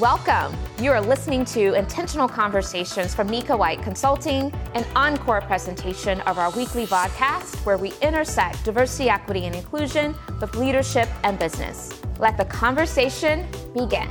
Welcome. You are listening to Intentional Conversations from Nika White Consulting, an encore presentation of our weekly podcast where we intersect diversity, equity, and inclusion with leadership and business. Let the conversation begin.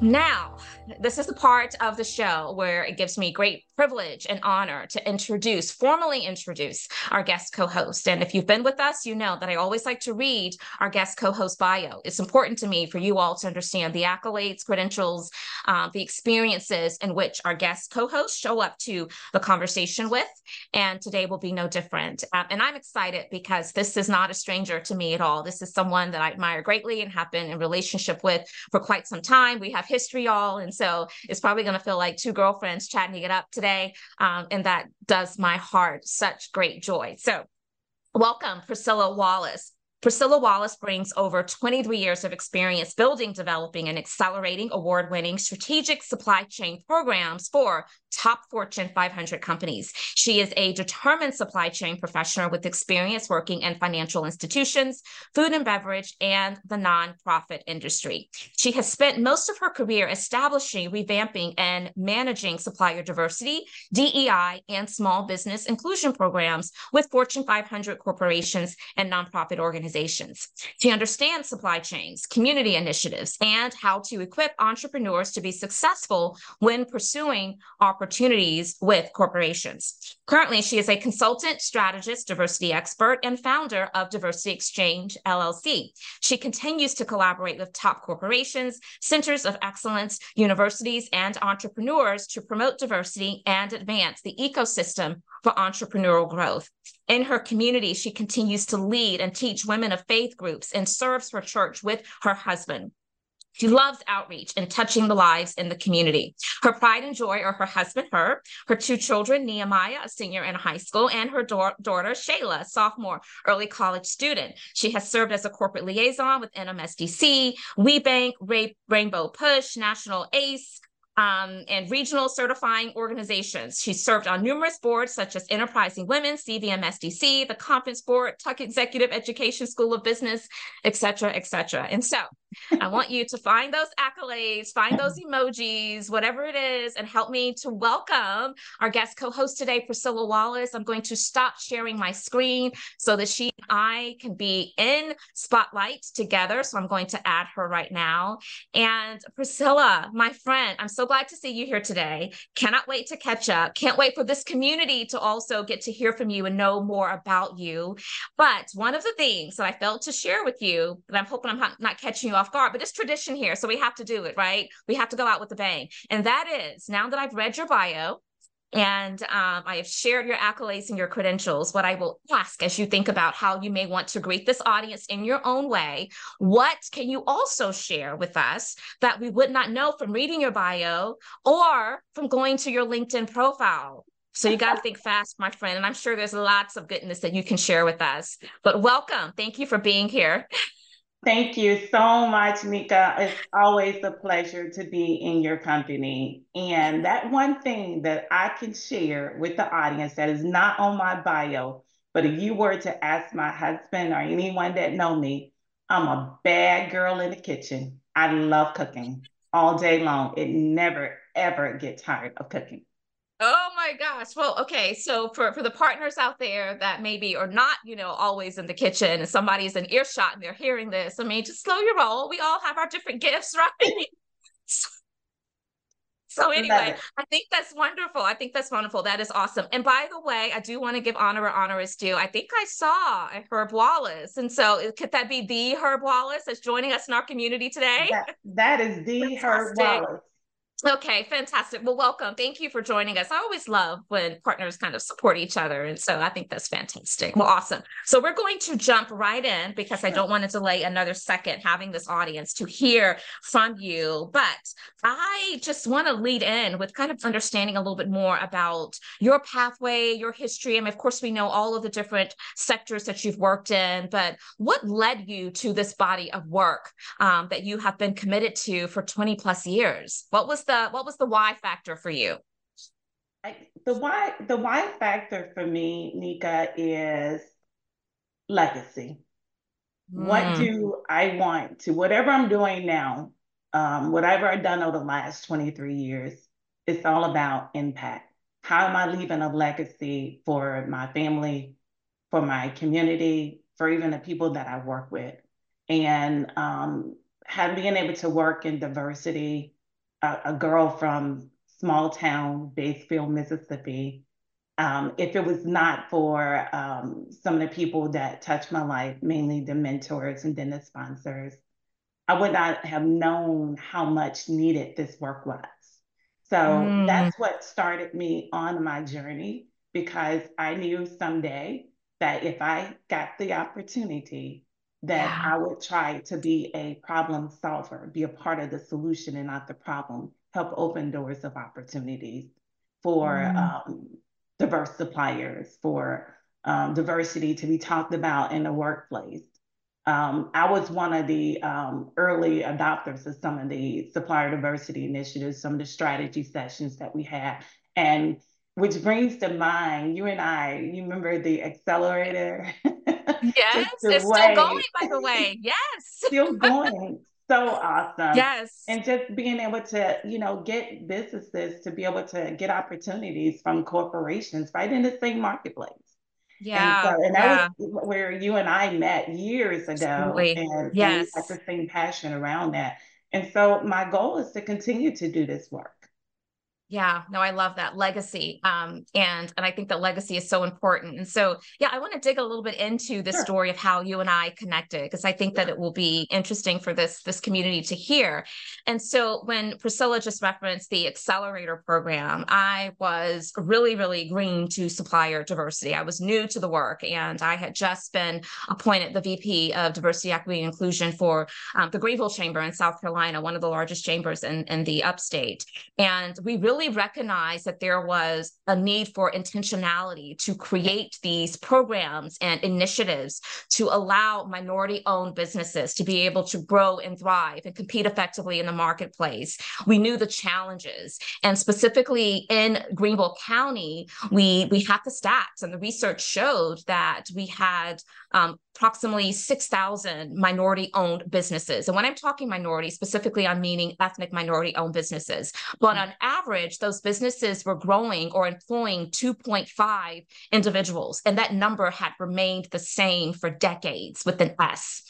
Now, this is the part of the show where it gives me great privilege and honor to introduce, formally introduce our guest co host. And if you've been with us, you know that I always like to read our guest co host bio. It's important to me for you all to understand the accolades, credentials, uh, the experiences in which our guest co hosts show up to the conversation with. And today will be no different. Um, and I'm excited because this is not a stranger to me at all. This is someone that I admire greatly and have been in relationship with for quite some time. We have history all. And so it's probably going to feel like two girlfriends chatting it up today today. Um, and that does my heart such great joy. So, welcome, Priscilla Wallace. Priscilla Wallace brings over 23 years of experience building, developing, and accelerating award winning strategic supply chain programs for top Fortune 500 companies. She is a determined supply chain professional with experience working in financial institutions, food and beverage, and the nonprofit industry. She has spent most of her career establishing, revamping, and managing supplier diversity, DEI, and small business inclusion programs with Fortune 500 corporations and nonprofit organizations. She understand supply chains, community initiatives, and how to equip entrepreneurs to be successful when pursuing opportunities with corporations. Currently, she is a consultant, strategist, diversity expert, and founder of Diversity Exchange LLC. She continues to collaborate with top corporations, centers of excellence, universities, and entrepreneurs to promote diversity and advance the ecosystem for entrepreneurial growth. In her community, she continues to lead and teach women of faith groups and serves her church with her husband. She loves outreach and touching the lives in the community. Her pride and joy are her husband, Herb, her two children, Nehemiah, a senior in high school, and her da- daughter, Shayla, a sophomore early college student. She has served as a corporate liaison with NMSDC, WBENC, Ray- Rainbow Push, National ACE, um, and regional certifying organizations. She served on numerous boards such as Enterprising Women, CVMSDC, the Conference Board, Tuck Executive Education School of Business, et cetera, et cetera. And so I want you to find those accolades, find those emojis, whatever it is, and help me to welcome our guest co-host today, Priscilla Wallace. I'm going to stop sharing my screen so that she and I can be in spotlight together. So I'm going to add her right now. And Priscilla, my friend, I'm so glad to see you here today. Cannot wait to catch up. Can't wait for this community to also get to hear from you and know more about you. But one of the things that I felt to share with you, and I'm hoping I'm not catching you off guard, but it's tradition here. So we have to do it, right? We have to go out with a bang. And that is now that I've read your bio, and um, I have shared your accolades and your credentials. What I will ask as you think about how you may want to greet this audience in your own way, what can you also share with us that we would not know from reading your bio or from going to your LinkedIn profile? So you got to think fast, my friend. And I'm sure there's lots of goodness that you can share with us. But welcome. Thank you for being here. Thank you so much, Nika. It's always a pleasure to be in your company. And that one thing that I can share with the audience that is not on my bio, but if you were to ask my husband or anyone that know me, I'm a bad girl in the kitchen. I love cooking all day long. It never, ever get tired of cooking. My gosh. Well, okay. So for for the partners out there that maybe are not, you know, always in the kitchen and somebody's in earshot and they're hearing this, I mean, just slow your roll. We all have our different gifts, right? So anyway, I think that's wonderful. I think that's wonderful. That is awesome. And by the way, I do want to give honor where honor is due. I think I saw Herb Wallace. And so could that be the Herb Wallace that's joining us in our community today? that, that is the Herb Wallace. Okay, fantastic. Well, welcome. Thank you for joining us. I always love when partners kind of support each other. And so I think that's fantastic. Well, awesome. So we're going to jump right in because I don't want to delay another second having this audience to hear from you. But I just want to lead in with kind of understanding a little bit more about your pathway, your history. I mean, of course, we know all of the different sectors that you've worked in, but what led you to this body of work um, that you have been committed to for 20 plus years? What was the the what was the why factor for you? I, the why the why factor for me, Nika, is legacy. Mm. What hmm. do I want to whatever I'm doing now? um, whatever I've done over the last 23 years, it's all about impact. How am I leaving a legacy for my family, for my community, for even the people that I work with? And um, have being able to work in diversity, a, a girl from small town, Batesville, Mississippi, um, if it was not for um, some of the people that touched my life, mainly the mentors and then the sponsors, I would not have known how much needed this work was. So mm. that's what started me on my journey because I knew someday that if I got the opportunity, that yeah. I would try to be a problem solver, be a part of the solution and not the problem, help open doors of opportunities for mm. um, diverse suppliers, for um, diversity to be talked about in the workplace. Um, I was one of the um, early adopters of some of the supplier diversity initiatives, some of the strategy sessions that we had. And which brings to mind, you and I, you remember the accelerator? Yes, it's way. still going, by the way. Yes. still going. So awesome. Yes. And just being able to, you know, get businesses to be able to get opportunities from corporations right in the same marketplace. Yeah. And, so, and that yeah. was where you and I met years ago. Absolutely. And, yes. and had the same passion around that. And so my goal is to continue to do this work. Yeah, no, I love that legacy. Um, and and I think that legacy is so important. And so, yeah, I want to dig a little bit into the sure. story of how you and I connected because I think that it will be interesting for this this community to hear. And so, when Priscilla just referenced the accelerator program, I was really, really green to supplier diversity. I was new to the work, and I had just been appointed the VP of Diversity, Equity, and Inclusion for um, the Greenville Chamber in South Carolina, one of the largest chambers in in the upstate. And we really really recognized that there was a need for intentionality to create these programs and initiatives to allow minority owned businesses to be able to grow and thrive and compete effectively in the marketplace. We knew the challenges. And specifically in Greenville County, we, we had the stats and the research showed that we had um, approximately 6,000 minority owned businesses. And when I'm talking minority, specifically, I'm meaning ethnic minority owned businesses. But on average, those businesses were growing or employing 2.5 individuals. And that number had remained the same for decades with an S,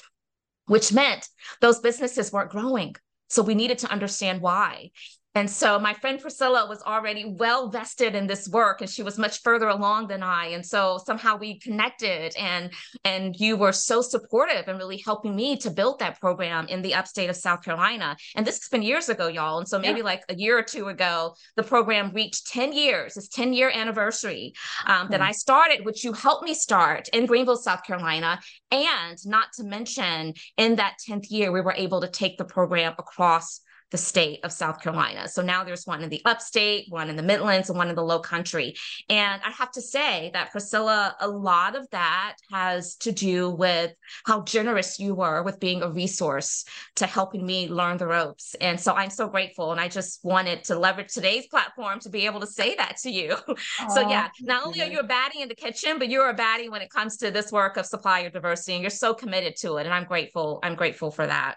which meant those businesses weren't growing. So we needed to understand why. And so my friend Priscilla was already well vested in this work and she was much further along than I. And so somehow we connected and and you were so supportive and really helping me to build that program in the upstate of South Carolina. And this has been years ago, y'all. And so maybe yeah. like a year or two ago, the program reached 10 years, its 10 year anniversary um, mm-hmm. that I started, which you helped me start in Greenville, South Carolina. And not to mention in that 10th year, we were able to take the program across the state of South Carolina. So now there's one in the upstate, one in the Midlands, and one in the low country. And I have to say that Priscilla, a lot of that has to do with how generous you were with being a resource to helping me learn the ropes. And so I'm so grateful. And I just wanted to leverage today's platform to be able to say that to you. so yeah, not only are you a baddie in the kitchen, but you're a baddie when it comes to this work of supplier diversity. And you're so committed to it. And I'm grateful. I'm grateful for that.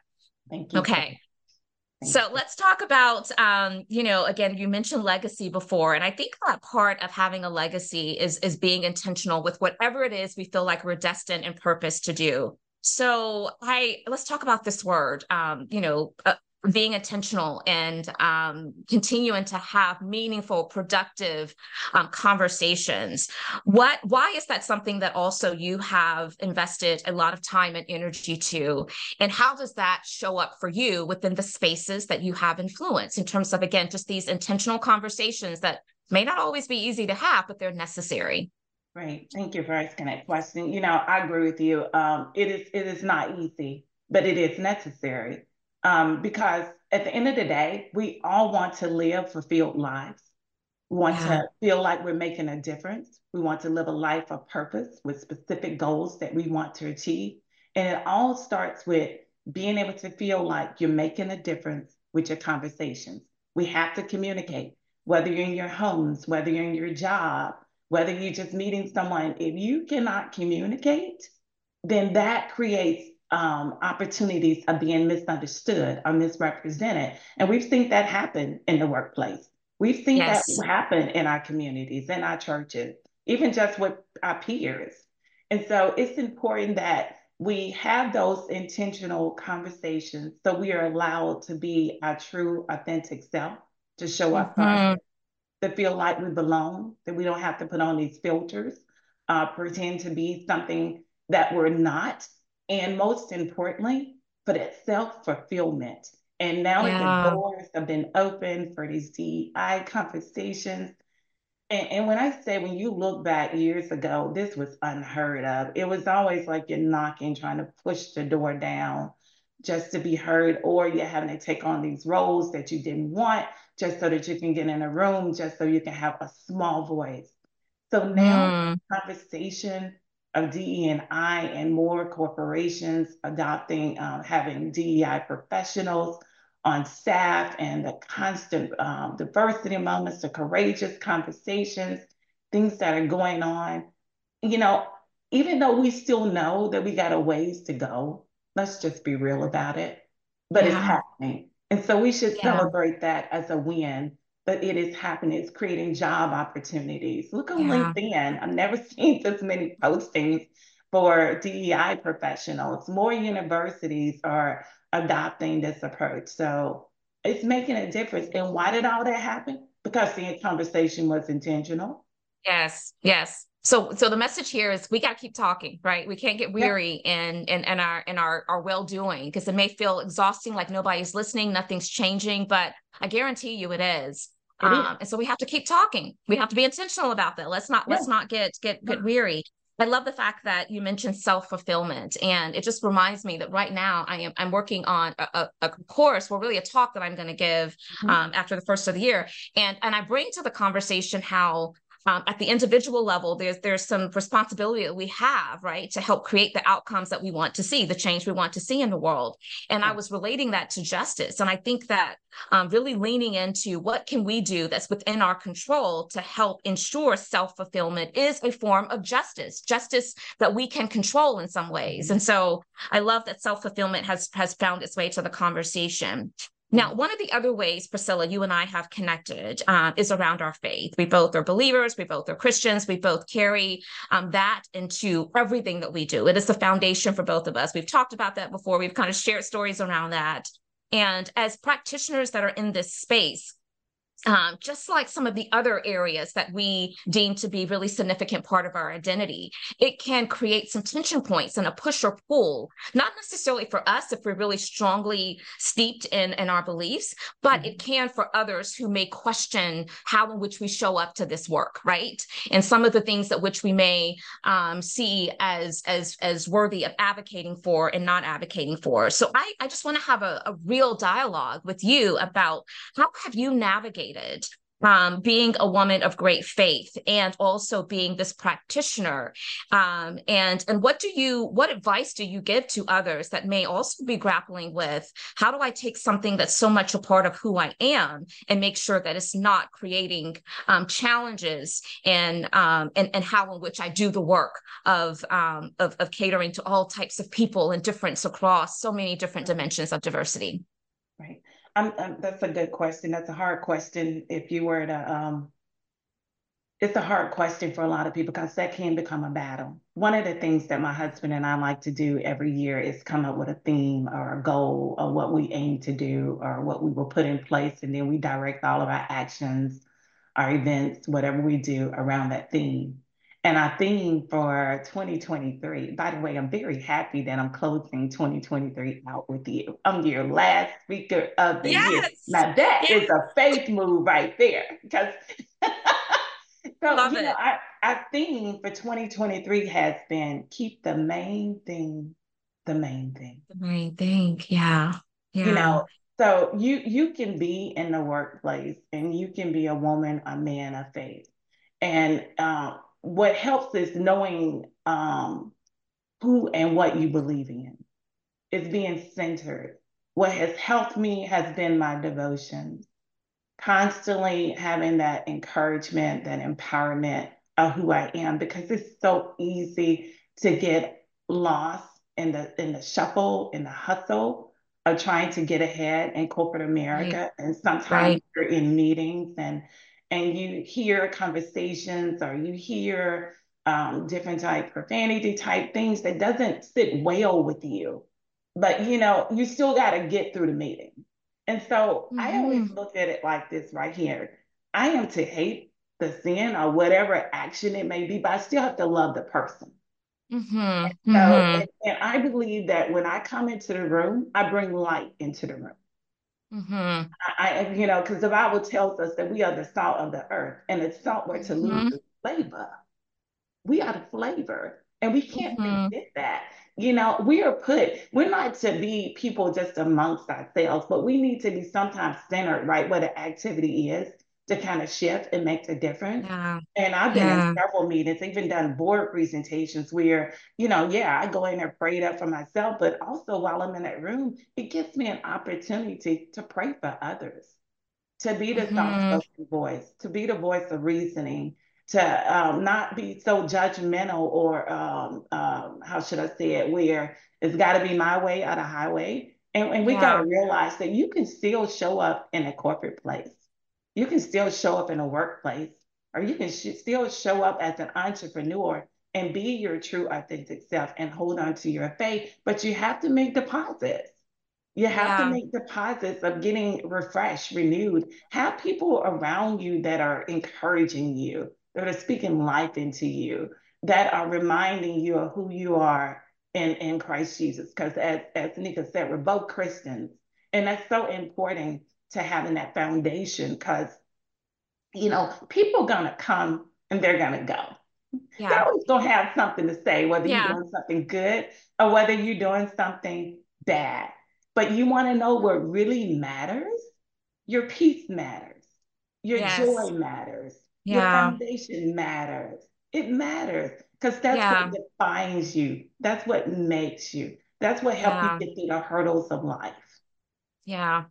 Thank you. Okay. So let's talk about, um, you know, again, you mentioned legacy before, and I think that part of having a legacy is is being intentional with whatever it is we feel like we're destined and purpose to do. So I let's talk about this word. Um, you know, uh, being intentional and um, continuing to have meaningful, productive um, conversations. What? Why is that something that also you have invested a lot of time and energy to? And how does that show up for you within the spaces that you have influence in terms of again just these intentional conversations that may not always be easy to have, but they're necessary. Right. Thank you for asking that question. You know, I agree with you. Um, it is it is not easy, but it is necessary um, because at the end of the day, we all want to live fulfilled lives. We want yeah. to feel like we're making a difference. We want to live a life of purpose with specific goals that we want to achieve. And it all starts with being able to feel like you're making a difference with your conversations. We have to communicate, whether you're in your homes, whether you're in your job, whether you're just meeting someone. If you cannot communicate, then that creates um, opportunities are being misunderstood or misrepresented. And we've seen that happen in the workplace. We've seen yes. that happen in our communities, in our churches, even just with our peers. And so it's important that we have those intentional conversations so we are allowed to be our true, authentic self, to show up mm-hmm. to feel like we belong, that we don't have to put on these filters, uh, pretend to be something that we're not. And most importantly, for that self fulfillment. And now yeah. the doors have been open for these DEI conversations, and, and when I say when you look back years ago, this was unheard of. It was always like you're knocking, trying to push the door down just to be heard, or you're having to take on these roles that you didn't want just so that you can get in a room, just so you can have a small voice. So now mm. conversation of DE and I and more corporations adopting, um, having DEI professionals on staff and the constant um, diversity moments, the courageous conversations, things that are going on. You know, even though we still know that we got a ways to go, let's just be real about it. But yeah. it's happening. And so we should yeah. celebrate that as a win but it is happening. It's creating job opportunities. Look on yeah. LinkedIn. I've never seen this many postings for DEI professionals. More universities are adopting this approach. So it's making a difference. And why did all that happen? Because the conversation was intentional. Yes, yes. So so the message here is we got to keep talking, right? We can't get weary yeah. in, in in our in our our well doing because it may feel exhausting, like nobody's listening, nothing's changing, but I guarantee you it is. Um, and so we have to keep talking. We have to be intentional about that. Let's not yeah. let's not get get get weary. I love the fact that you mentioned self-fulfillment. And it just reminds me that right now I am I'm working on a, a, a course, well, really a talk that I'm going to give mm-hmm. um, after the first of the year. And and I bring to the conversation how um, at the individual level, there's there's some responsibility that we have, right, to help create the outcomes that we want to see, the change we want to see in the world. And I was relating that to justice, and I think that um, really leaning into what can we do that's within our control to help ensure self fulfillment is a form of justice, justice that we can control in some ways. And so I love that self fulfillment has has found its way to the conversation. Now, one of the other ways, Priscilla, you and I have connected uh, is around our faith. We both are believers, we both are Christians, we both carry um, that into everything that we do. It is the foundation for both of us. We've talked about that before, we've kind of shared stories around that. And as practitioners that are in this space, um, just like some of the other areas that we deem to be really significant part of our identity, it can create some tension points and a push or pull, not necessarily for us if we're really strongly steeped in, in our beliefs, but mm-hmm. it can for others who may question how in which we show up to this work, right? And some of the things that which we may um, see as, as, as worthy of advocating for and not advocating for. So I, I just want to have a, a real dialogue with you about how have you navigated um, being a woman of great faith and also being this practitioner. Um, and and what do you what advice do you give to others that may also be grappling with how do i take something that's so much a part of who i am and make sure that it's not creating um, challenges and, um, and and how in which i do the work of, um, of of catering to all types of people and difference across so many different dimensions of diversity? Right I'm, I'm, that's a good question. That's a hard question. If you were to, um, it's a hard question for a lot of people because that can become a battle. One of the things that my husband and I like to do every year is come up with a theme or a goal of what we aim to do or what we will put in place, and then we direct all of our actions, our events, whatever we do around that theme. And our theme for 2023, by the way, I'm very happy that I'm closing 2023 out with you. I'm your last speaker of the yes. year. Now that yes. is a faith move right there. Because so Love you it. know, our, our theme for 2023 has been keep the main thing the main thing. The main thing, yeah. Yeah. You know, so you you can be in the workplace and you can be a woman, a man of faith. And um, what helps is knowing um, who and what you believe in. Is being centered. What has helped me has been my devotions. Constantly having that encouragement, that empowerment of who I am, because it's so easy to get lost in the in the shuffle, in the hustle of trying to get ahead in corporate America. Right. And sometimes right. you're in meetings and and you hear conversations or you hear um, different type profanity type things that doesn't sit well with you. But you know, you still got to get through the meeting. And so mm-hmm. I always mm-hmm. look at it like this right here. I am to hate the sin or whatever action it may be, but I still have to love the person. Mm-hmm. And so, mm-hmm. and, and, I believe that when I come into the room, I bring light into the room. Mm-hmm. I, you know, because the Bible tells us that we are the salt of the earth, and the salt were to lose mm-hmm. the flavor. We are the flavor, and we can't mm-hmm. forget that. You know, we are put, we're not to be people just amongst ourselves, but we need to be sometimes centered right where the activity is to kind of shift and make the difference. Yeah. And I've been yeah. in several meetings, even done board presentations where, you know, yeah, I go in there prayed up for myself, but also while I'm in that room, it gives me an opportunity to pray for others, to be the mm-hmm. soft-spoken voice, to be the voice of reasoning, to um, not be so judgmental or um, um, how should I say it, where it's got to be my way or the highway. And, and we yeah. got to realize that you can still show up in a corporate place you can still show up in a workplace or you can sh- still show up as an entrepreneur and be your true authentic self and hold on to your faith but you have to make deposits. You have yeah. to make deposits of getting refreshed renewed. Have people around you that are encouraging you that are speaking life into you that are reminding you of who you are in, in christ jesus. Because as, as nika said we're both christians. And that's so important to having that foundation because you know people gonna come and they're gonna go yeah. they're always gonna have something to say whether yeah. you're doing something good or whether you're doing something bad but you want to know what really matters your peace matters your yes. joy matters yeah. your foundation matters it matters because that's yeah. what defines you that's what makes you that's what helps you get through the hurdles of life yeah.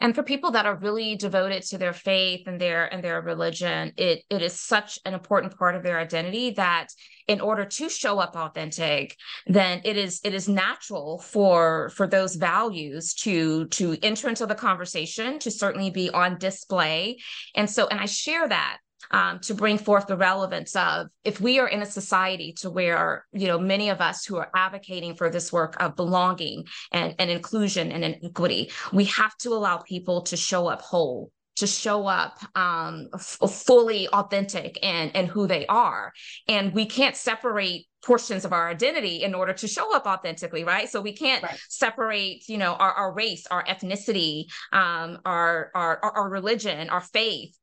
And for people that are really devoted to their faith and their and their religion, it it is such an important part of their identity that in order to show up authentic, then it is it is natural for for those values to to enter into the conversation, to certainly be on display. And so and I share that um, to bring forth the relevance of if we are in a society to where you know many of us who are advocating for this work of belonging and, and inclusion and equity we have to allow people to show up whole to show up um, f- fully authentic and and who they are and we can't separate portions of our identity in order to show up authentically right so we can't right. separate you know our, our race our ethnicity um, our, our our religion our faith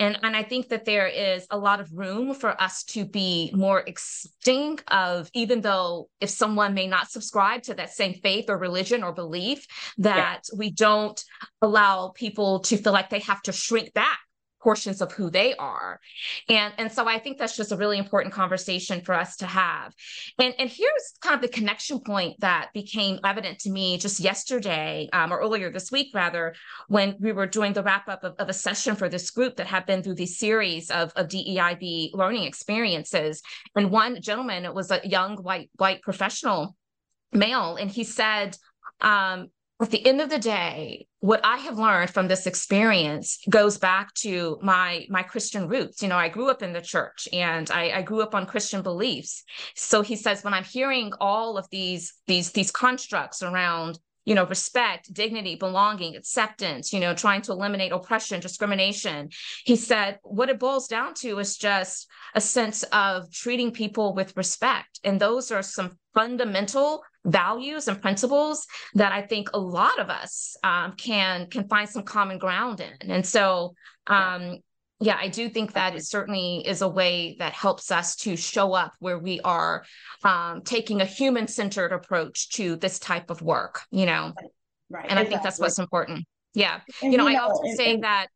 and, and I think that there is a lot of room for us to be more accepting of, even though if someone may not subscribe to that same faith or religion or belief, that yeah. we don't allow people to feel like they have to shrink back portions of who they are. And and so i think that's just a really important conversation for us to have. And and here's kind of the connection point that became evident to me just yesterday um, or earlier this week rather when we were doing the wrap up of, of, a session for this group that had been through these series of, of deib learning experiences. And one gentleman it was a young white white professional male and he said um, at the end of the day what i have learned from this experience goes back to my my christian roots. You know i grew up in the church and I, I, grew up on christian beliefs. So he says when i'm hearing all of these these these constructs around you know respect dignity belonging acceptance you know trying to eliminate oppression discrimination. He said what it boils down to is just a sense of treating people with respect. And those are some fundamental values and principles that I think a lot of us um, can can find some common ground in. And so, um, yeah, I do think that it certainly is a way that helps us to show up where we are um, taking a human centered approach to this type of work. You know, right? And I think that's what's important. Yeah, and you know, you know I often and, say and, that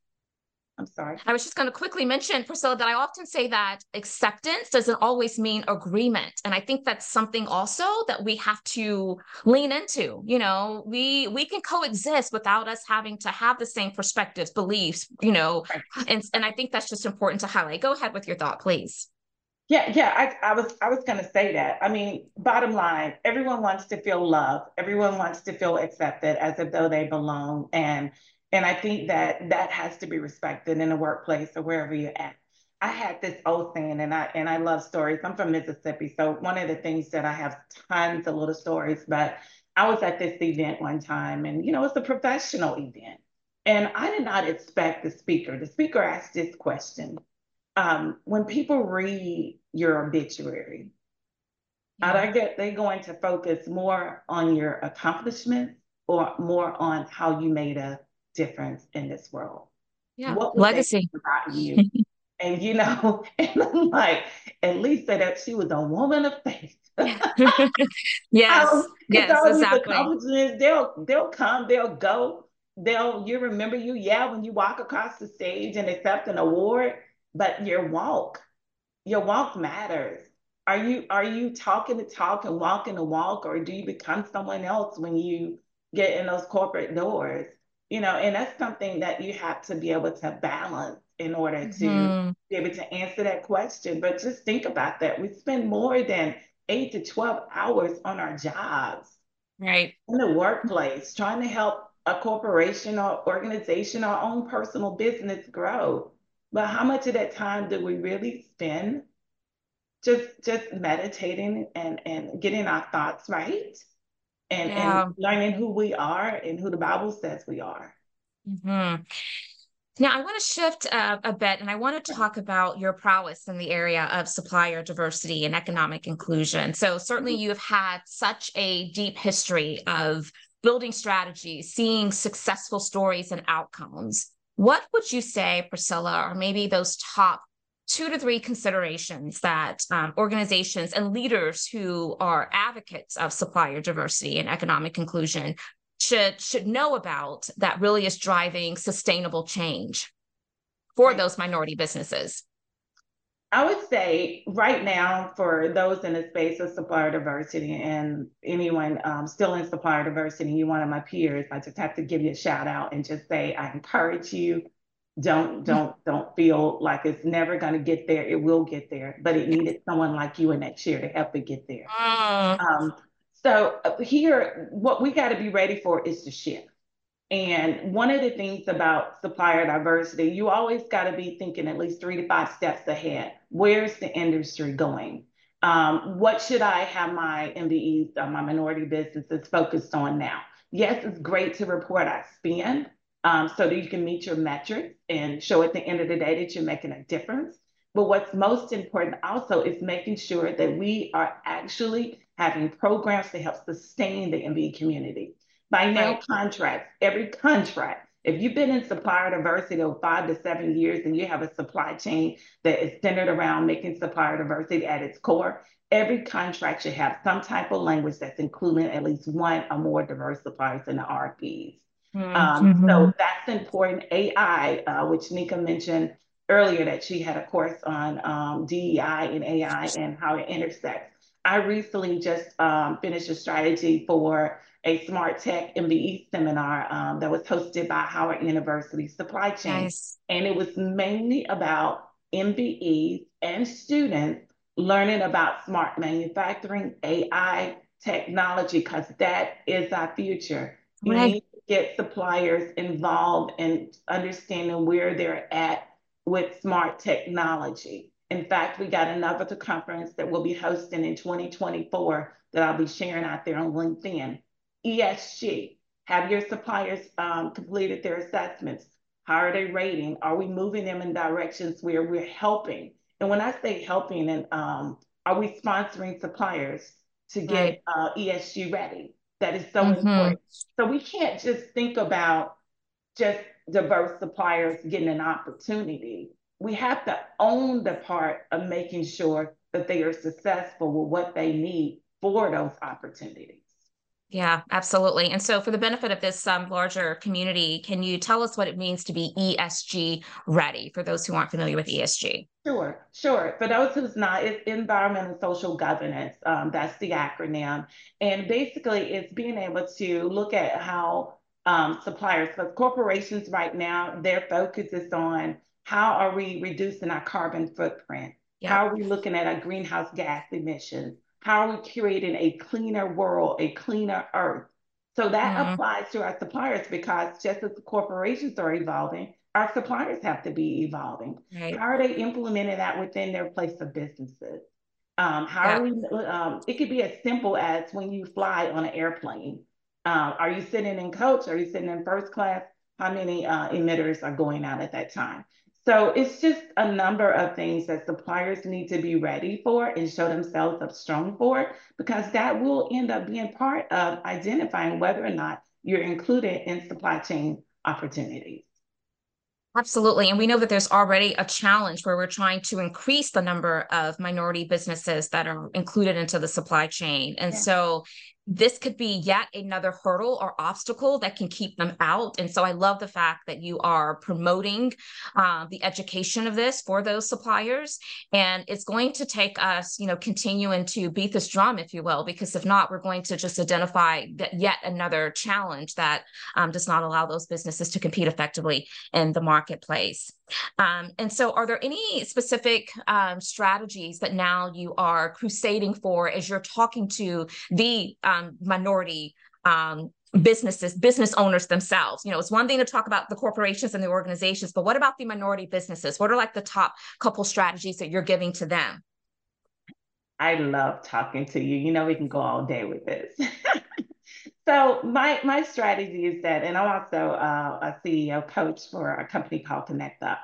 I'm sorry. I was just going to quickly mention, Priscilla, that I often say that acceptance doesn't always mean agreement. And I think that's something also that we have to lean into. You know, we we can coexist without us having to have the same perspectives, beliefs, you know, right. and, and I think that's just important to highlight. Go ahead with your thought, please. Yeah, yeah, I, I was I was gonna say that. I mean, bottom line, everyone wants to feel love. Everyone wants to feel accepted as if though they belong. And and I think that that has to be respected in the workplace or wherever you're at. I had this old saying, and I and I love stories. I'm from Mississippi, so one of the things that I have tons of little stories. But I was at this event one time, and you know, it's a professional event, and I did not expect the speaker. The speaker asked this question: um, When people read your obituary, are they get they going to focus more on your accomplishments or more on how you made a difference in this world? Yeah, what legacy about you? and you know, and I'm like, at least say that she was a woman of faith. yes, yes, exactly. These they'll they'll come, they'll go, they'll you remember you, yeah, when you walk across the stage and accept an award, but your walk, your walk matters. Are you are you talking the talk and walking the walk, or do you become someone else when you get in those corporate doors? You know, and that's something that you have to be able to balance in order to mm-hmm. be able to answer that question. But just think about that. We spend more than eight to 12 hours on our jobs. Right. In the workplace, trying to help a corporation or organization, our own personal business grow. But how much of that time do we really spend just just meditating and, and getting our thoughts right? And, yeah. and learning who we are and who the Bible says we are. Mm-hmm. Now, I want to shift uh, a bit and I want to talk about your prowess in the area of supplier diversity and economic inclusion. So, certainly, mm-hmm. you have had such a deep history of building strategies, seeing successful stories and outcomes. What would you say, Priscilla, are maybe those top two to three considerations that um, organizations and leaders who are advocates of supplier diversity and economic inclusion should should know about that really is driving sustainable change for those minority businesses? I would say right now, for those in the space of supplier diversity and anyone um, still in supplier diversity, you one of my peers, I just have to give you a shout out and just say I encourage you. Don't don't don't feel like it's never going to get there. It will get there, but it needed someone like you in that chair to help it get there. Mm. Um, so uh, here, what we got to be ready for is to shift. And one of the things about supplier diversity, you always got to be thinking at least three to five steps ahead. Where's the industry going? Um, what should I have my MBEs, uh, my minority businesses focused on now? Yes, it's great to report our spend um, so that you can meet your metrics and show at the end of the day that you're making a difference. But what's most important also is making sure that we are actually having programs to help sustain the MBE community. By now, right. contracts, every contract, if you've been in supplier diversity over five to seven years and you have a supply chain that is centered around making supplier diversity at its core, every contract should have some type of language that's including at least one or more diverse suppliers in the RFPs. Mm-hmm. Um, so that's important. AI, uh, which Nika mentioned earlier, that she had a course on um, DEI and AI and how it intersects. I recently just um, finished a strategy for a smart tech MBE seminar um, that was hosted by Howard University Supply Chain. Nice. And it was mainly about MBEs and students learning about smart manufacturing, AI, technology, because that is our future. You need get suppliers involved in understanding where they're at with smart technology. In fact, we got another conference that we'll be hosting in 2024 that I'll be sharing out there on LinkedIn. ESG, have your suppliers um, completed their assessments? How are they rating? Are we moving them in directions where we're helping? And when I say helping, and um, are we sponsoring suppliers to get right. uh, ESG ready? That is so mm-hmm. important. So we can't just think about just diverse suppliers getting an opportunity we have to own the part of making sure that they are successful with what they need for those opportunities. Yeah, absolutely. And so, for the benefit of this um, larger community, can you tell us what it means to be ESG ready for those who aren't familiar with ESG? Sure, sure. For those who's not, it's environmental social governance. Um, that's the acronym. And basically, it's being able to look at how um, suppliers, because corporations right now, their focus is on how are we reducing our carbon footprint? Yep. How are we looking at our greenhouse gas emissions? How are we creating a cleaner world, a cleaner earth? So that mm-hmm. applies to our suppliers because just as the corporations are evolving, our suppliers have to be evolving. Right. How are they implementing that within their place of businesses? Um, how yeah. are we? Um, it could be as simple as when you fly on an airplane. Uh, are you sitting in coach? Are you sitting in first class? How many uh, emitters are going out at that time? So it's just a number of things that suppliers need to be ready for and show themselves up strong for, because that will end up being part of identifying whether or not you're included in supply chain opportunities. Absolutely. And we know that there's already a challenge where we're trying to increase the number of minority businesses that are included into the supply chain. And yeah. so this could be yet another hurdle or obstacle that can keep them out. And so I love the fact that you are promoting uh, the education of this for those suppliers. And it's going to take us, you know, continuing to beat this drum, if you will, because if not, we're going to just identify that yet another challenge that um, does not allow those businesses to compete effectively in the marketplace. Um, and so, are there any specific um, strategies that now you are crusading for as you're talking to the um, minority um, businesses, business owners themselves? You know, it's one thing to talk about the corporations and the organizations, but what about the minority businesses? What are like the top couple strategies that you're giving to them? I love talking to you. You know, we can go all day with this. So my my strategy is that, and I'm also uh, a CEO coach for a company called Connect Up.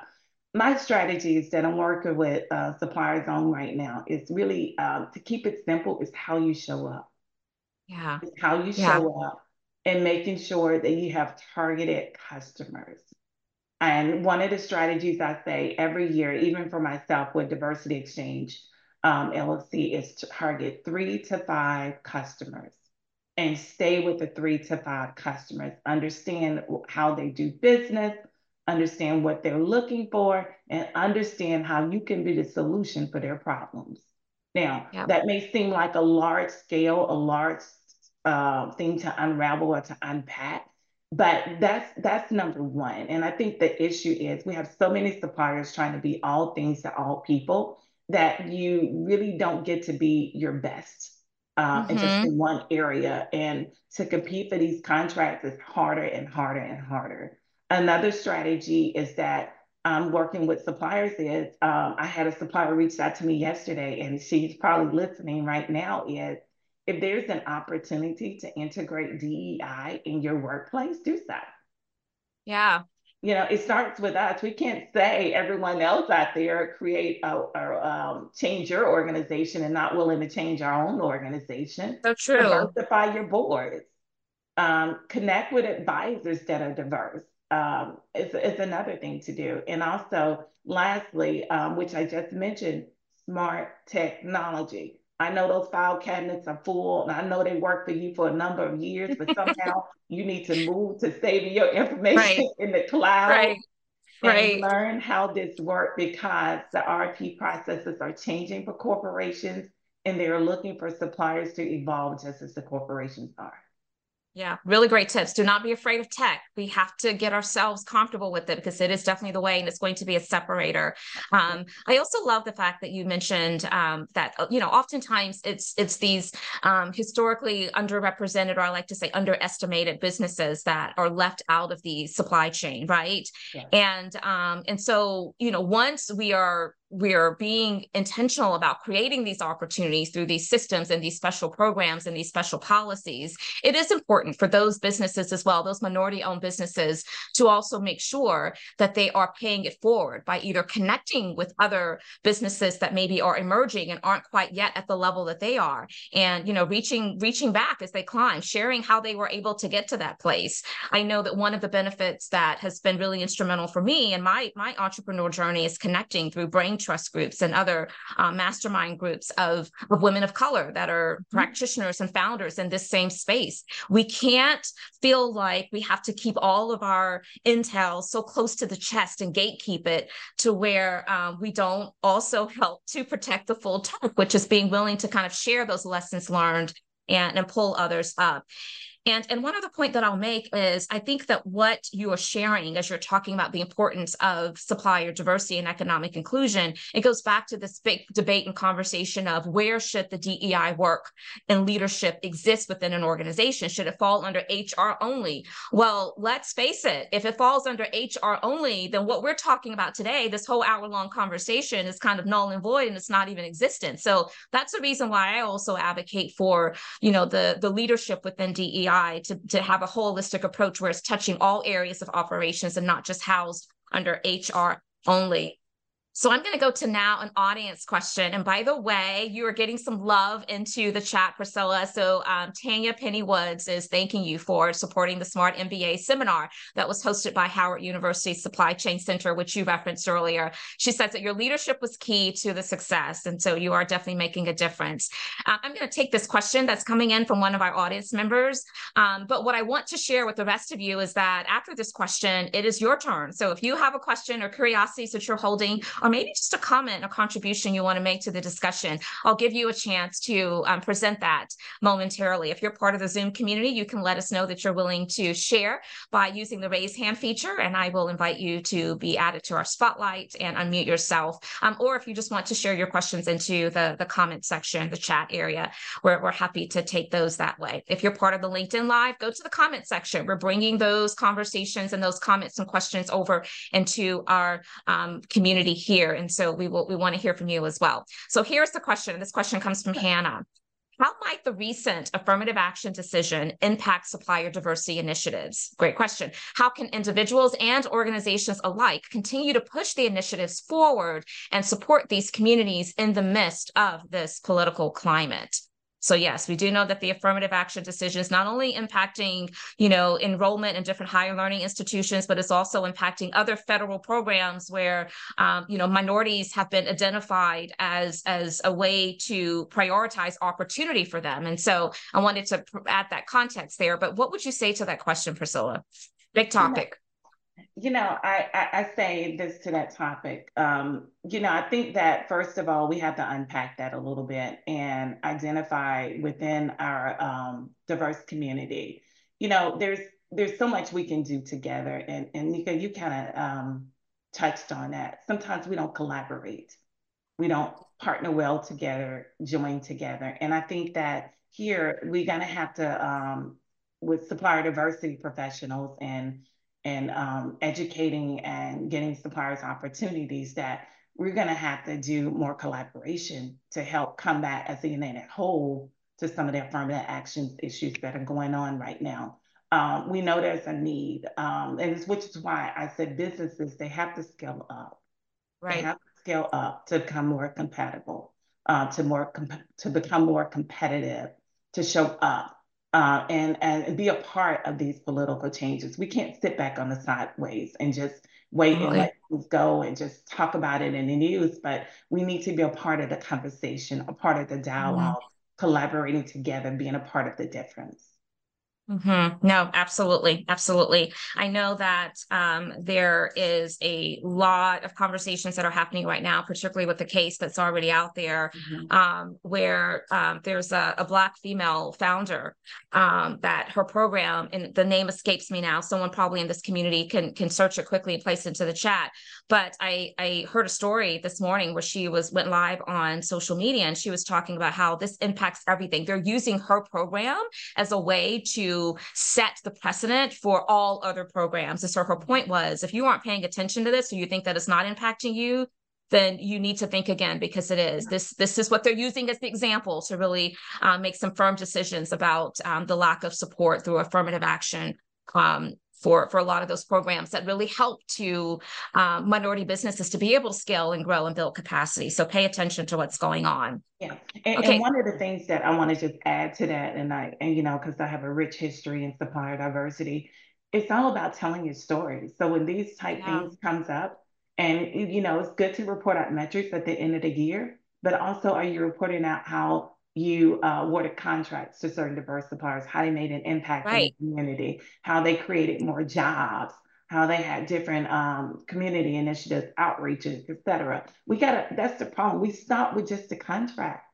My strategy is that I'm working with uh, suppliers on right now is really uh, to keep it simple is how you show up. Yeah, it's how you yeah. show up and making sure that you have targeted customers. And one of the strategies I say every year, even for myself with Diversity Exchange um, LLC, is to target three to five customers and stay with the three to five customers, understand how they do business, understand what they're looking for, and understand how you can be the solution for their problems. Now, that may seem like a large scale, a large uh, thing to unravel or to unpack, but that's that's number one. And I think the issue is we have so many suppliers trying to be all things to all people that you really don't get to be your best uh, mm-hmm. and just in one area. And to compete for these contracts is harder and harder and harder. Another strategy is that I'm working with suppliers is um, I had a supplier reach out to me yesterday, and she's probably listening right now. Is if there's an opportunity to integrate DEI in your workplace, do so. Yeah, you know, it starts with us. We can't say everyone else out there create or um, change your organization and not willing to change our own organization. So true. Diversify your boards. Um, connect with advisors that are diverse. Um, it's, it's another thing to do. And also, lastly, um, which I just mentioned, smart technology. I know those file cabinets are full, and I know they work for you for a number of years, but somehow you need to move to saving your information right. in the cloud. Right. And right. learn how this works because the RFP processes are changing for corporations and they're looking for suppliers to evolve just as the corporations are. Yeah, really great tips. Do not be afraid of tech. We have to get ourselves comfortable with it because it is definitely the way and it's going to be a separator. Um, I also love the fact that you mentioned um, that, uh, you know, oftentimes it's it's these um, historically underrepresented or I like to say underestimated businesses that are left out of the supply chain, right? Yeah. And um, and so, you know, once we are we're being intentional about creating these opportunities through these systems and these special programs and these special policies, it is important for those businesses as well, those minority owned businesses, to also make sure that they are paying it forward by either connecting with other businesses that maybe are emerging and aren't quite yet at the level that they are and you know reaching reaching back as they climb sharing how they were able to get to that place. I know that one of the benefits that has been really instrumental for me and my my entrepreneur journey is connecting through brain trust groups and other uh, mastermind groups of, of women of color that are mm-hmm. practitioners and founders in this same space. We can't feel like we have to keep all of our intel so close to the chest and gatekeep it to where um, we don't also help to protect the full tank, which is being willing to kind of share those lessons learned and, and pull others up. And, and one other point that I'll make is I think that what you are sharing as you're talking about the importance of supplier diversity and economic inclusion, it goes back to this big debate and conversation of where should the DEI work and leadership exist within an organization? Should it fall under HR only? Well, let's face it, if it falls under HR only, then what we're talking about today, this whole hour long conversation is kind of null and void and it's not even existent. So that's the reason why I also advocate for, you know, the, the leadership within DEI to, to have a holistic approach where it's touching all areas of operations and not just housed under HR only. So I'm going to go to now an audience question. And by the way, you are getting some love into the chat, Priscilla. So um, Tanya Penny Woods is thanking you for supporting the Smart MBA seminar that was hosted by Howard University Supply Chain Center, which you referenced earlier. She says that your leadership was key to the success. And so you are definitely making a difference. Um, I'm going to take this question that's coming in from one of our audience members. Um, but what I want to share with the rest of you is that after this question, it is your turn. So if you have a question or curiosities that you're holding, or maybe just a comment, a contribution you want to make to the discussion, I'll give you a chance to um, present that momentarily. If you're part of the Zoom community, you can let us know that you're willing to share by using the raise hand feature, and I will invite you to be added to our spotlight and unmute yourself. Um, or if you just want to share your questions into the, the comment section, the chat area, we're, we're happy to take those that way. If you're part of the LinkedIn Live, go to the comment section. We're bringing those conversations and those comments and questions over into our um, community here. And so we will we want to hear from you as well. So here's the question. This question comes from Hannah. How might the recent affirmative action decision impact supplier diversity initiatives? Great question. How can individuals and organizations alike continue to push the initiatives forward and support these communities in the midst of this political climate? So yes, we do know that the affirmative action decision is not only impacting, you know, enrollment in different higher learning institutions, but it's also impacting other federal programs where, um, you know, minorities have been identified as as a way to prioritize opportunity for them. And so I wanted to add that context there. But what would you say to that question, Priscilla? Big topic. You know, I, I, I, say this to that topic. Um, you know, I think that first of all, we have to unpack that a little bit and identify within our um, diverse community. You know, there's there's so much we can do together, and and Nika, you kind of um, touched on that. Sometimes we don't collaborate, we don't partner well together, join together, and I think that here we're gonna have to um, with supplier diversity professionals and and um, educating and getting suppliers opportunities that we're going to have to do more collaboration to help combat as a united whole to some of the affirmative actions issues that are going on right now. Um, we know there's a need, um, and which is why I said businesses they have to scale up. Right. They have to scale up to become more compatible, uh, to more to become more competitive, to show up uh, and and be a part of these political changes. We can't sit back on the sideways and just wait and let things go and just talk about it in the news. But we need to be a part of the conversation, a part of the mm-hmm. dialog mm-hmm. collaborating together, being a part of the difference. Mm-hmm. No, absolutely. Absolutely. I know that um, there is a lot of conversations that are happening right now, particularly with the case that's already out there, mm-hmm. um, where um, there's a, a, Black female founder um, that her program, and the name escapes me now, someone probably in this community can, can search it quickly and place it into the chat. But I, I heard a story this morning where she was went live on social media and she was talking about how this impacts everything. They're using her program as a way to set the precedent for all other programs. And so her point was if you aren't paying attention to this or you think that it's not impacting you, then you need to think again because it is this this is what they're using as the example to really um, make some firm decisions about um, the lack of support through affirmative action um, for for a lot of those programs that really help to um, minority businesses to be able to scale and grow and build capacity. So pay attention to what's going on. Yeah, and, okay. and one of the things that I want to just add to that, and I and you know because I have a rich history in supplier diversity, it's all about telling your story. So when these type yeah. things comes up, and you know it's good to report out metrics at the end of the year, but also are you reporting out how you uh, awarded contracts to certain diverse suppliers, how they made an impact right. in the community, how they created more jobs, how they had different um, community initiatives, outreaches, et cetera. We got to, that's the problem. We stop with just the contract.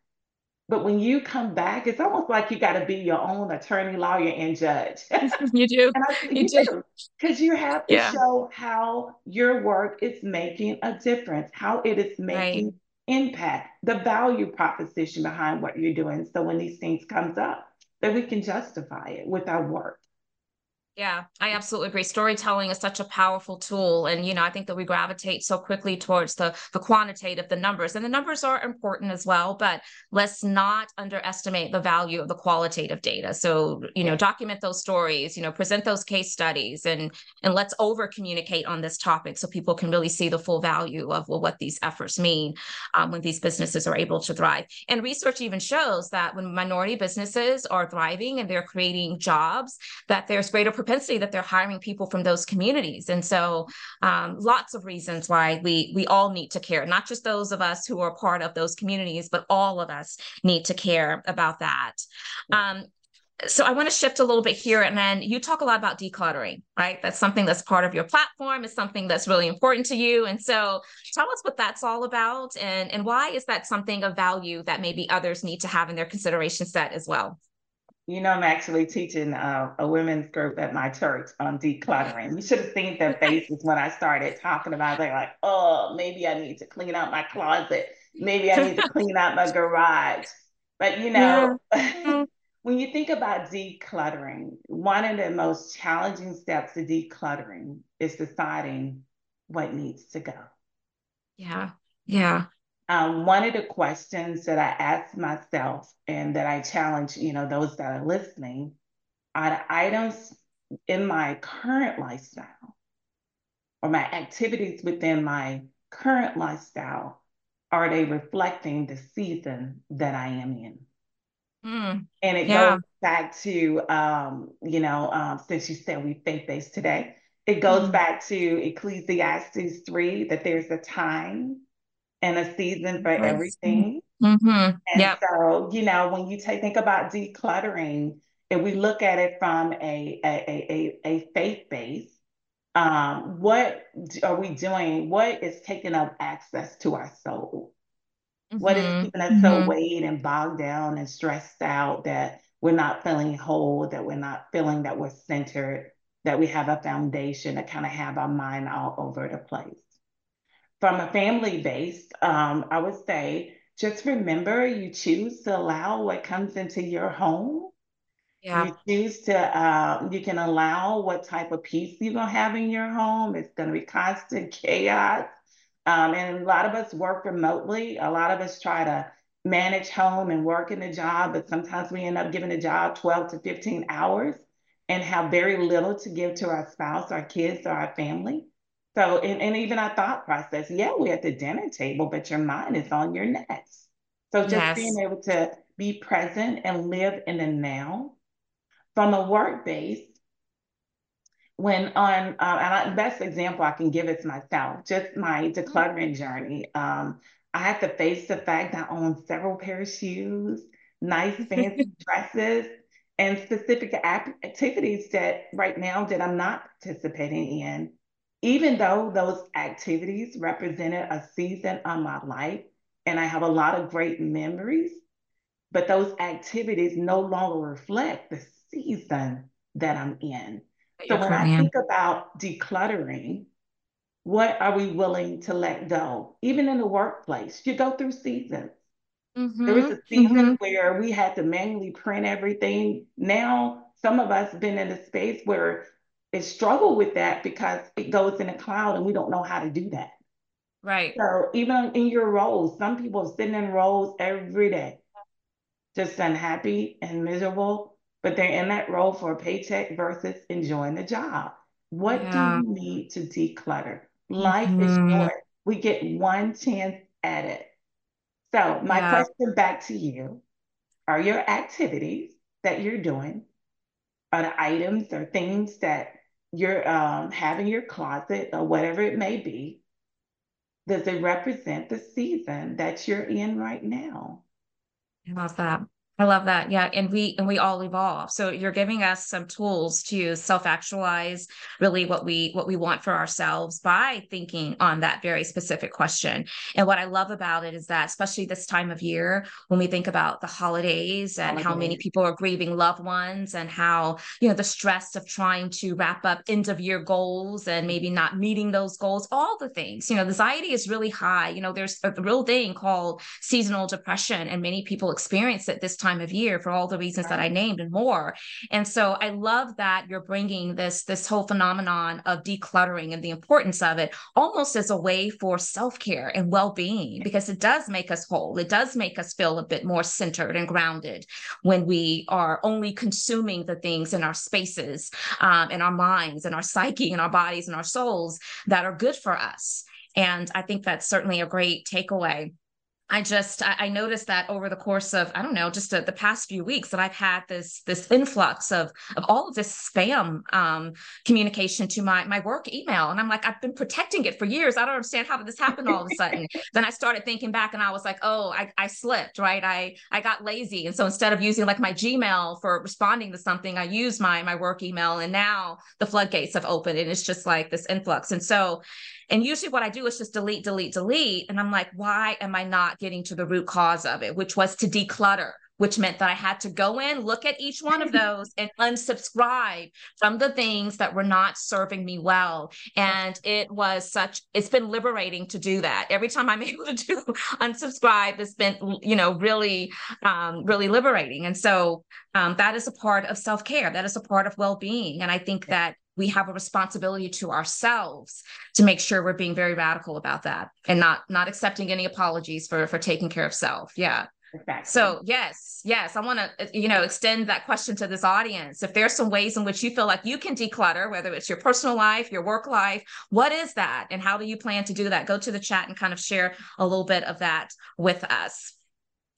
But when you come back, it's almost like you got to be your own attorney, lawyer, and judge. you do. I, you, you do. Because you have to yeah. show how your work is making a difference, how it is making right. Impact, the value proposition behind what you're doing. So when these things comes up, that we can justify it with our work. Yeah, I absolutely agree. Storytelling is such a powerful tool. And, you know, I think that we gravitate so quickly towards the, the quantitative, the numbers, and the numbers are important as well, but let's not underestimate the value of the qualitative data. So, you know, document those stories, you know, present those case studies and, and let's over communicate on this topic so people can really see the full value of well, what these efforts mean um, when these businesses are able to thrive. And research even shows that when minority businesses are thriving and they're creating jobs, that there's greater propensity that they're hiring people from those communities. And so um, lots of reasons why we we all need to care, not just those of us who are part of those communities, but all of us need to care about that. Um, so I want to shift a little bit here, and then you talk a lot about decluttering, right? That's something that's part of your platform. It's something that's really important to you, and so tell us what that's all about, and and why is that something of value that maybe others need to have in their consideration set as well. You know, I'm actually teaching uh, a women's group at my church on decluttering. You should have seen their faces when I started talking about it. They're like, oh, maybe I need to clean out my closet. Maybe I need to clean out my garage. But, you know, yeah. when you think about decluttering, one of the most challenging steps to decluttering is deciding what needs to go. Yeah. Yeah um, one of the questions that I ask myself and that I challenge, you know, those that are listening, are the items in my current lifestyle or my activities within my current lifestyle, are they reflecting the season that I am in? Mm, and it yeah. goes back to, um, you know, um, since you said we faith-based today, it goes mm. back to Ecclesiastes 3, that there's a time and a season for everything. Mm-hmm. And yep. so, you know, when you take, think about decluttering, if we look at it from a, a, a, a faith base, um, what are we doing? What is taking up access to our soul? Mm-hmm. What is mm-hmm. keeping us mm-hmm. so weighed and bogged down and stressed out that we're not feeling whole, that we're not feeling that we're centered, that we have a foundation to kind of have our mind all over the place? From a family base, um, I would say just remember you choose to allow what comes into your home. Yeah. You choose to, uh, you can allow what type of peace you're going to have in your home. It's going to be constant chaos. Um, and a lot of us work remotely. A lot of us try to manage home and work in a job, but sometimes we end up giving a job 12 to 15 hours and have very little to give to our spouse, our kids, or our family. So, and, and even our thought process, yeah, we're at the dinner table, but your mind is on your next. So just yes. being able to be present and live in the now. From a work base, when on, uh, and the best example I can give is myself, just my decluttering journey. Um, I had to face the fact that I own several pair of shoes, nice fancy dresses, and specific activities that right now that I'm not participating in even though those activities represented a season of my life and I have a lot of great memories, but those activities no longer reflect the season that I'm in. So when I think about decluttering, what are we willing to let go? Even in the workplace, you go through seasons. Mm-hmm. There was a season mm-hmm. where we had to manually print everything. Now, some of us been in a space where struggle with that because it goes in a cloud and we don't know how to do that. Right. So even in your roles, some people are sitting in roles every day, just unhappy and miserable, but they're in that role for a paycheck versus enjoying the job. What yeah. do you need to declutter? Life mm-hmm. is short. We get one chance at it. So my yeah. question back to you are your activities that you're doing, are the items or things that you're um, having your closet or whatever it may be, does it represent the season that you're in right now? I love that. I love that. Yeah. And we and we all evolve. So you're giving us some tools to self-actualize really what we what we want for ourselves by thinking on that very specific question. And what I love about it is that especially this time of year when we think about the holidays and holidays. how many people are grieving loved ones and how, you know, the stress of trying to wrap up end of year goals and maybe not meeting those goals, all the things, you know, anxiety is really high. You know, there's a real thing called seasonal depression and many people experience it this time of year for all the reasons that I named and more. And so I love that you're bringing this this whole phenomenon of decluttering and the importance of it almost as a way for self-care and well-being because it does make us whole. It does make us feel a bit more centered and grounded when we are only consuming the things in our spaces, um, in our minds, and our psyche, and our bodies, and our souls that are good for us. And I think that's certainly a great takeaway I just I, I, noticed that over the course of I don't know just a, the past few weeks that I've had this this influx of of all of this spam um, communication to my my work email, and I'm like I've been protecting it for years. I don't understand how did this happen all of a sudden. then I started thinking back, and I was like, oh, I, I slipped, right? I I got lazy, and so instead of using like my Gmail for responding to something, I used my my work email, and now the floodgates have opened, and it's just like this influx. And so and usually what I do is just delete, delete, delete. And I'm like, why am I not getting to the root cause of it, which was to declutter? Which meant that I had to go in, look at each one of those, and unsubscribe from the things that were not serving me well. And it was such, it's been liberating to do that. Every time I'm able to do unsubscribe, it's been, you know, really, um, really liberating. And so um, that is a part of self care, that is a part of well being. And I think that we have a responsibility to ourselves to make sure we're being very radical about that and not not accepting any apologies for for taking care of self yeah Exactly. So yes, yes, I want to you know extend that question to this audience. If there's some ways in which you feel like you can declutter, whether it's your personal life, your work life, what is that, and how do you plan to do that? Go to the chat and kind of share a little bit of that with us.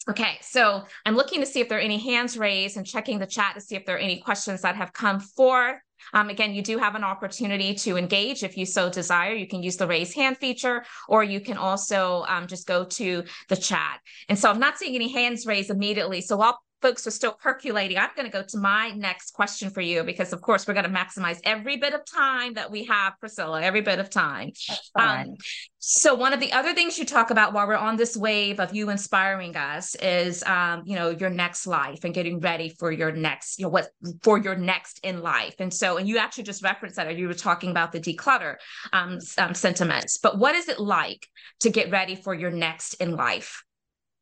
Okay, so I'm looking to see if there are any hands raised and checking the chat to see if there are any questions that have come forth. Um, again, you do have an opportunity to engage if you so desire. You can use the raise hand feature, or you can also um, just go to the chat. And so I'm not seeing any hands raised immediately. So I'll folks are still percolating, I'm going to go to my next question for you because, of course, we're going to maximize every bit of time that we have, Priscilla, every bit of time. Um, so, one of the other things you talk about while we're on this wave of you inspiring us is, um, you know, your next life and getting ready for your next, you know, what for your next in life. And so, and you actually just referenced that, or you were talking about the declutter um, um sentiments. But what is it like to get ready for your next in life?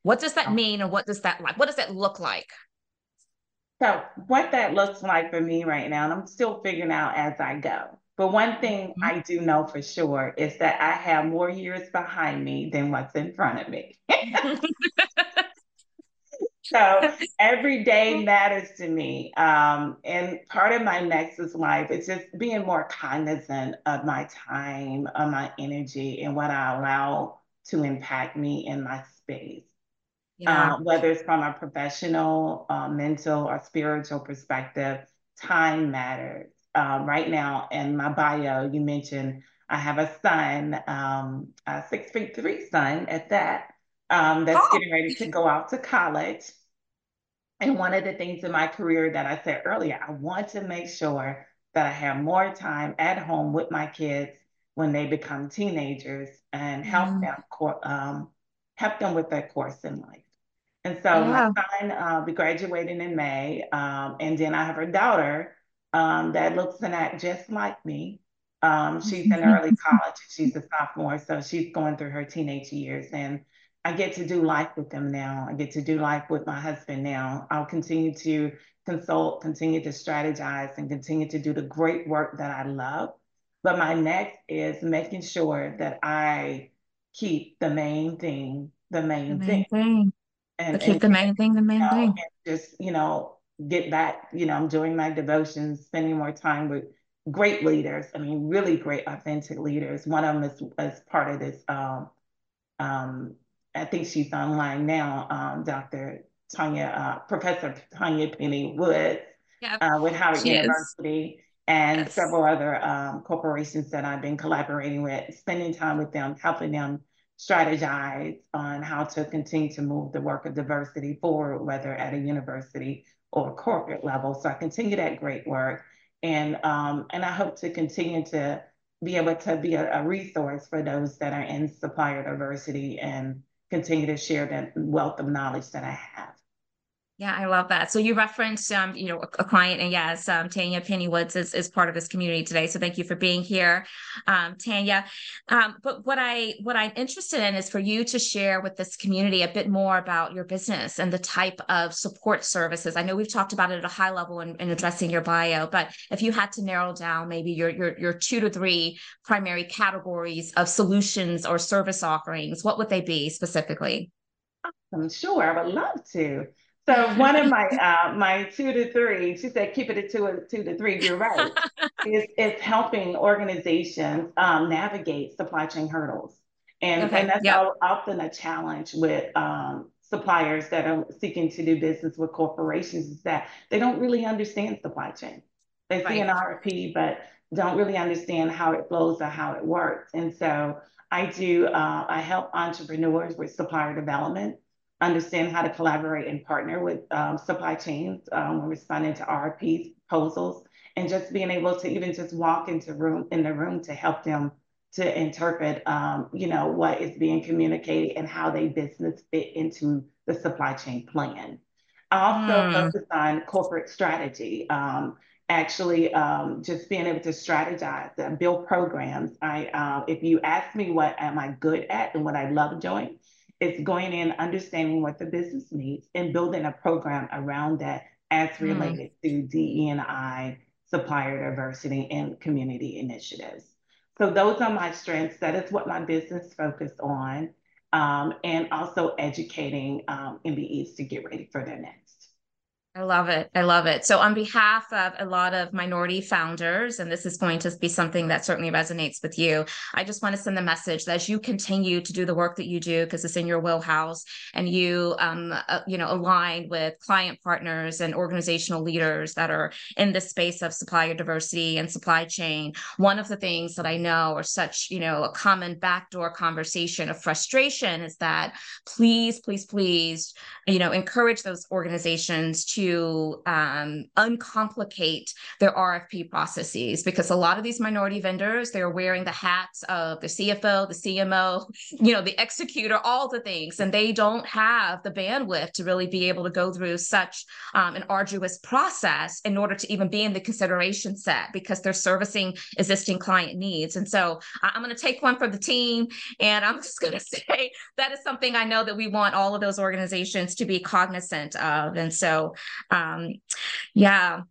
What does that oh. mean and what does that like? What does that look like? So what that looks like for me right now, and I'm still figuring out as I go. But one thing mm-hmm. I do know for sure is that I have more years behind me than what's in front of me. so every day matters to me. Um, and part of my Nexus life is just being more cognizant of my time, of my energy, and what I allow to impact me in my space yeah. uh, whether it's from a professional, uh, mental, or spiritual perspective, time matters. Um, right now, in my bio, you mentioned I have a son, um, a six feet three son at that, um, that's oh. getting ready to go out to college. And one of the things in my career that I said earlier, I want to make sure that I have more time at home with my kids when they become teenagers and help mm. them um, help them with their course in life. And so yeah. my son uh, will be graduating in May. Um, and then I have a daughter um, that looks and acts just like me. Um, she's in early college. She's a sophomore. So she's going through her teenage years. And I get to do life with them now. I get to do life with my husband now. I'll continue to consult, continue to strategize, and continue to do the great work that I love. But my next is making sure that I keep the main thing the main, the main thing. thing and keep and, the main thing the main you know, thing. just you know get back. You know, I'm doing my devotions, spending more time with great leaders. I mean, really great, authentic leaders. One of them is as part of this. Um, um, I think she's online now. Um, Dr. Tanya, uh, Professor Tanya Penny Woods yep. uh, with Howard University. Is. And yes. several other um, corporations that I've been collaborating with, spending time with them, helping them strategize on how to continue to move the work of diversity forward, whether at a university or corporate level. So I continue that great work. And, um, and I hope to continue to be able to be a, a resource for those that are in supplier diversity and continue to share that wealth of knowledge that I have. Yeah, I love that. So you referenced, um, you know, a, a client, and yes, um, Tanya Penny Woods is, is part of this community today. So thank you for being here, um, Tanya. Um, but what I what I'm interested in is for you to share with this community a bit more about your business and the type of support services. I know we've talked about it at a high level in, in addressing your bio, but if you had to narrow down maybe your your your two to three primary categories of solutions or service offerings, what would they be specifically? I'm sure I would love to. So one of my uh, my two to three, she said, keep it at two two to three. You're right. it's, is helping organizations um, navigate supply chain hurdles, and okay. and that's yep. often a challenge with um, suppliers that are seeking to do business with corporations is that they don't really understand supply chain. They right. see an RFP, but don't really understand how it flows or how it works. And so I do. Uh, I help entrepreneurs with supplier development understand how to collaborate and partner with um, supply chains um, when responding to RFPs, proposals, and just being able to even just walk into room in the room to help them to interpret, um, you know, what is being communicated and how they business fit into the supply chain plan. I also mm. focus on corporate strategy. Um, actually, um, just being able to strategize and build programs. I, uh, if you ask me what am I good at and what I love doing, it's going in, understanding what the business needs, and building a program around that as hmm. related mm. to DE&I, supplier diversity, and community initiatives. So those are my strengths. That is what my business focused on, um, and also educating um, MBEs to get ready for their next. I love it. I love it. So, on behalf of a lot of minority founders, and this is going to be something that certainly resonates with you, I just want to send the message that as you continue to do the work that you do, because it's in your wheelhouse, and you, um, uh, you know, align with client partners and organizational leaders that are in the space of supplier diversity and supply chain. One of the things that I know are such, you know, a common backdoor conversation of frustration is that please, please, please, you know, encourage those organizations to to um, uncomplicate their RFP processes because a lot of these minority vendors they're wearing the hats of the CFO, the CMO, you know, the executor, all the things, and they don't have the bandwidth to really be able to go through such um, an arduous process in order to even be in the consideration set because they're servicing existing client needs. And so I'm going to take one for the team, and I'm just going to say that is something I know that we want all of those organizations to be cognizant of. And so um, yeah,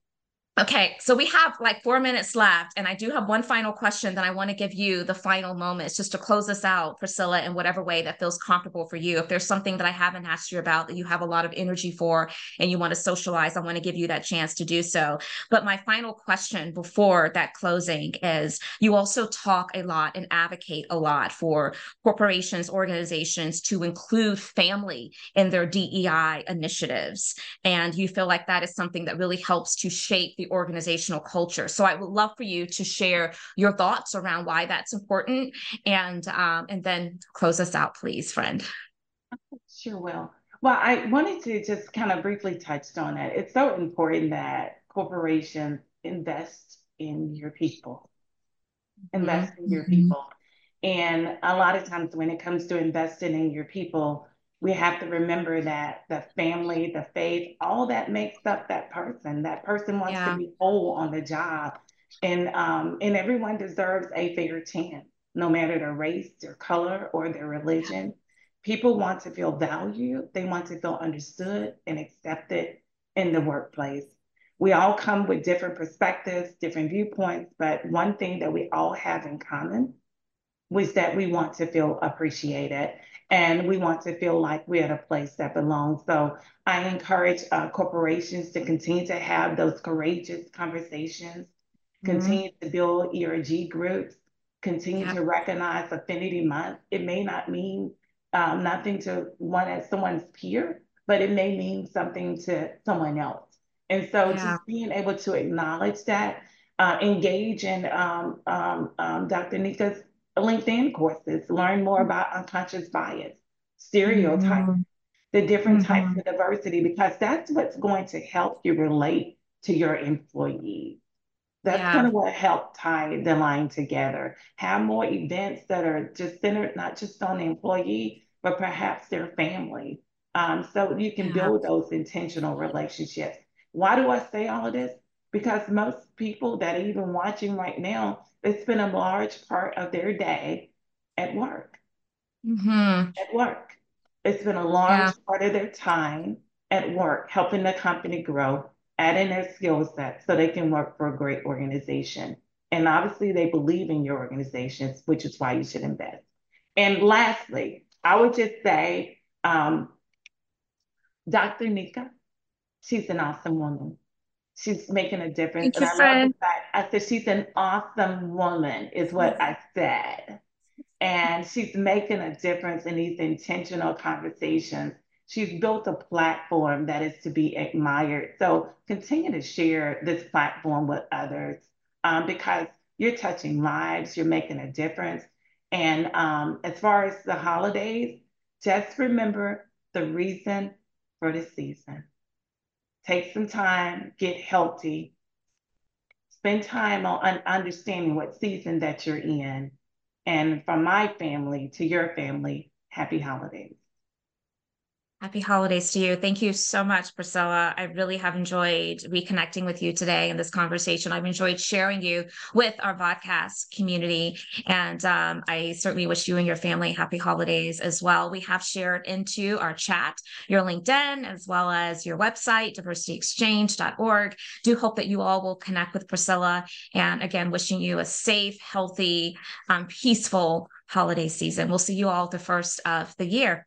Okay, so we have like four minutes left, and I do have one final question that I want to give you the final moments just to close this out, Priscilla, in whatever way that feels comfortable for you. If there's something that I haven't asked you about that you have a lot of energy for and you want to socialize, I want to give you that chance to do so. But my final question before that closing is you also talk a lot and advocate a lot for corporations, organizations to include family in their DEI initiatives. And you feel like that is something that really helps to shape the the organizational culture. So I would love for you to share your thoughts around why that's important, and um, and then close us out, please, friend. Sure will. Well, I wanted to just kind of briefly touch on it. It's so important that corporations invest in your people, invest mm-hmm. in your people. And a lot of times when it comes to investing in your people, we have to remember that the family, the faith, all that makes up that person. That person wants yeah. to be whole on the job. And um, and everyone deserves a fair chance, no matter their race, their color, or their religion. People want to feel valued, they want to feel understood and accepted in the workplace. We all come with different perspectives, different viewpoints, but one thing that we all have in common was that we want to feel appreciated and we want to feel like we're at a place that belongs. So I encourage uh, corporations to continue to have those courageous conversations, mm-hmm. continue to build ERG groups, continue yeah. to recognize Affinity Month. It may not mean um, nothing to one as someone's peer, but it may mean something to someone else. And so yeah. just being able to acknowledge that, uh, engage in um, um, um Dr. Nika's LinkedIn courses, learn more about unconscious bias, stereotypes, mm-hmm. the different mm-hmm. types of diversity, because that's what's going to help you relate to your employees. That's yeah. kind of what helped tie the line together. Have more events that are just centered not just on the employee, but perhaps their family. Um, so you can yeah. build those intentional relationships. Why do I say all of this? Because most people that are even watching right now, they spend a large part of their day at work. Mm-hmm. At work. They spend a large yeah. part of their time at work, helping the company grow, adding their skill set so they can work for a great organization. And obviously, they believe in your organizations, which is why you should invest. And lastly, I would just say, um, Dr. Nika, she's an awesome woman. She's making a difference. Thank and you, I love the fact I said she's an awesome woman, is what I said. And she's making a difference in these intentional conversations She's built a platform that is to be admired. So continue to share this platform with others um, because you're touching lives, you're making a difference. And um, as far as the holidays, just remember the reason for the season. Take some time, get healthy, spend time on understanding what season that you're in. And from my family to your family, happy holidays. Happy holidays to you. Thank you so much, Priscilla. I really have enjoyed reconnecting with you today in this conversation. I've enjoyed sharing you with our podcast community. And um, I certainly wish you and your family happy holidays as well. We have shared into our chat your LinkedIn as well as your website, diversityexchange.org. Do hope that you all will connect with Priscilla. And again, wishing you a safe, healthy, um, peaceful holiday season. We'll see you all the first of the year.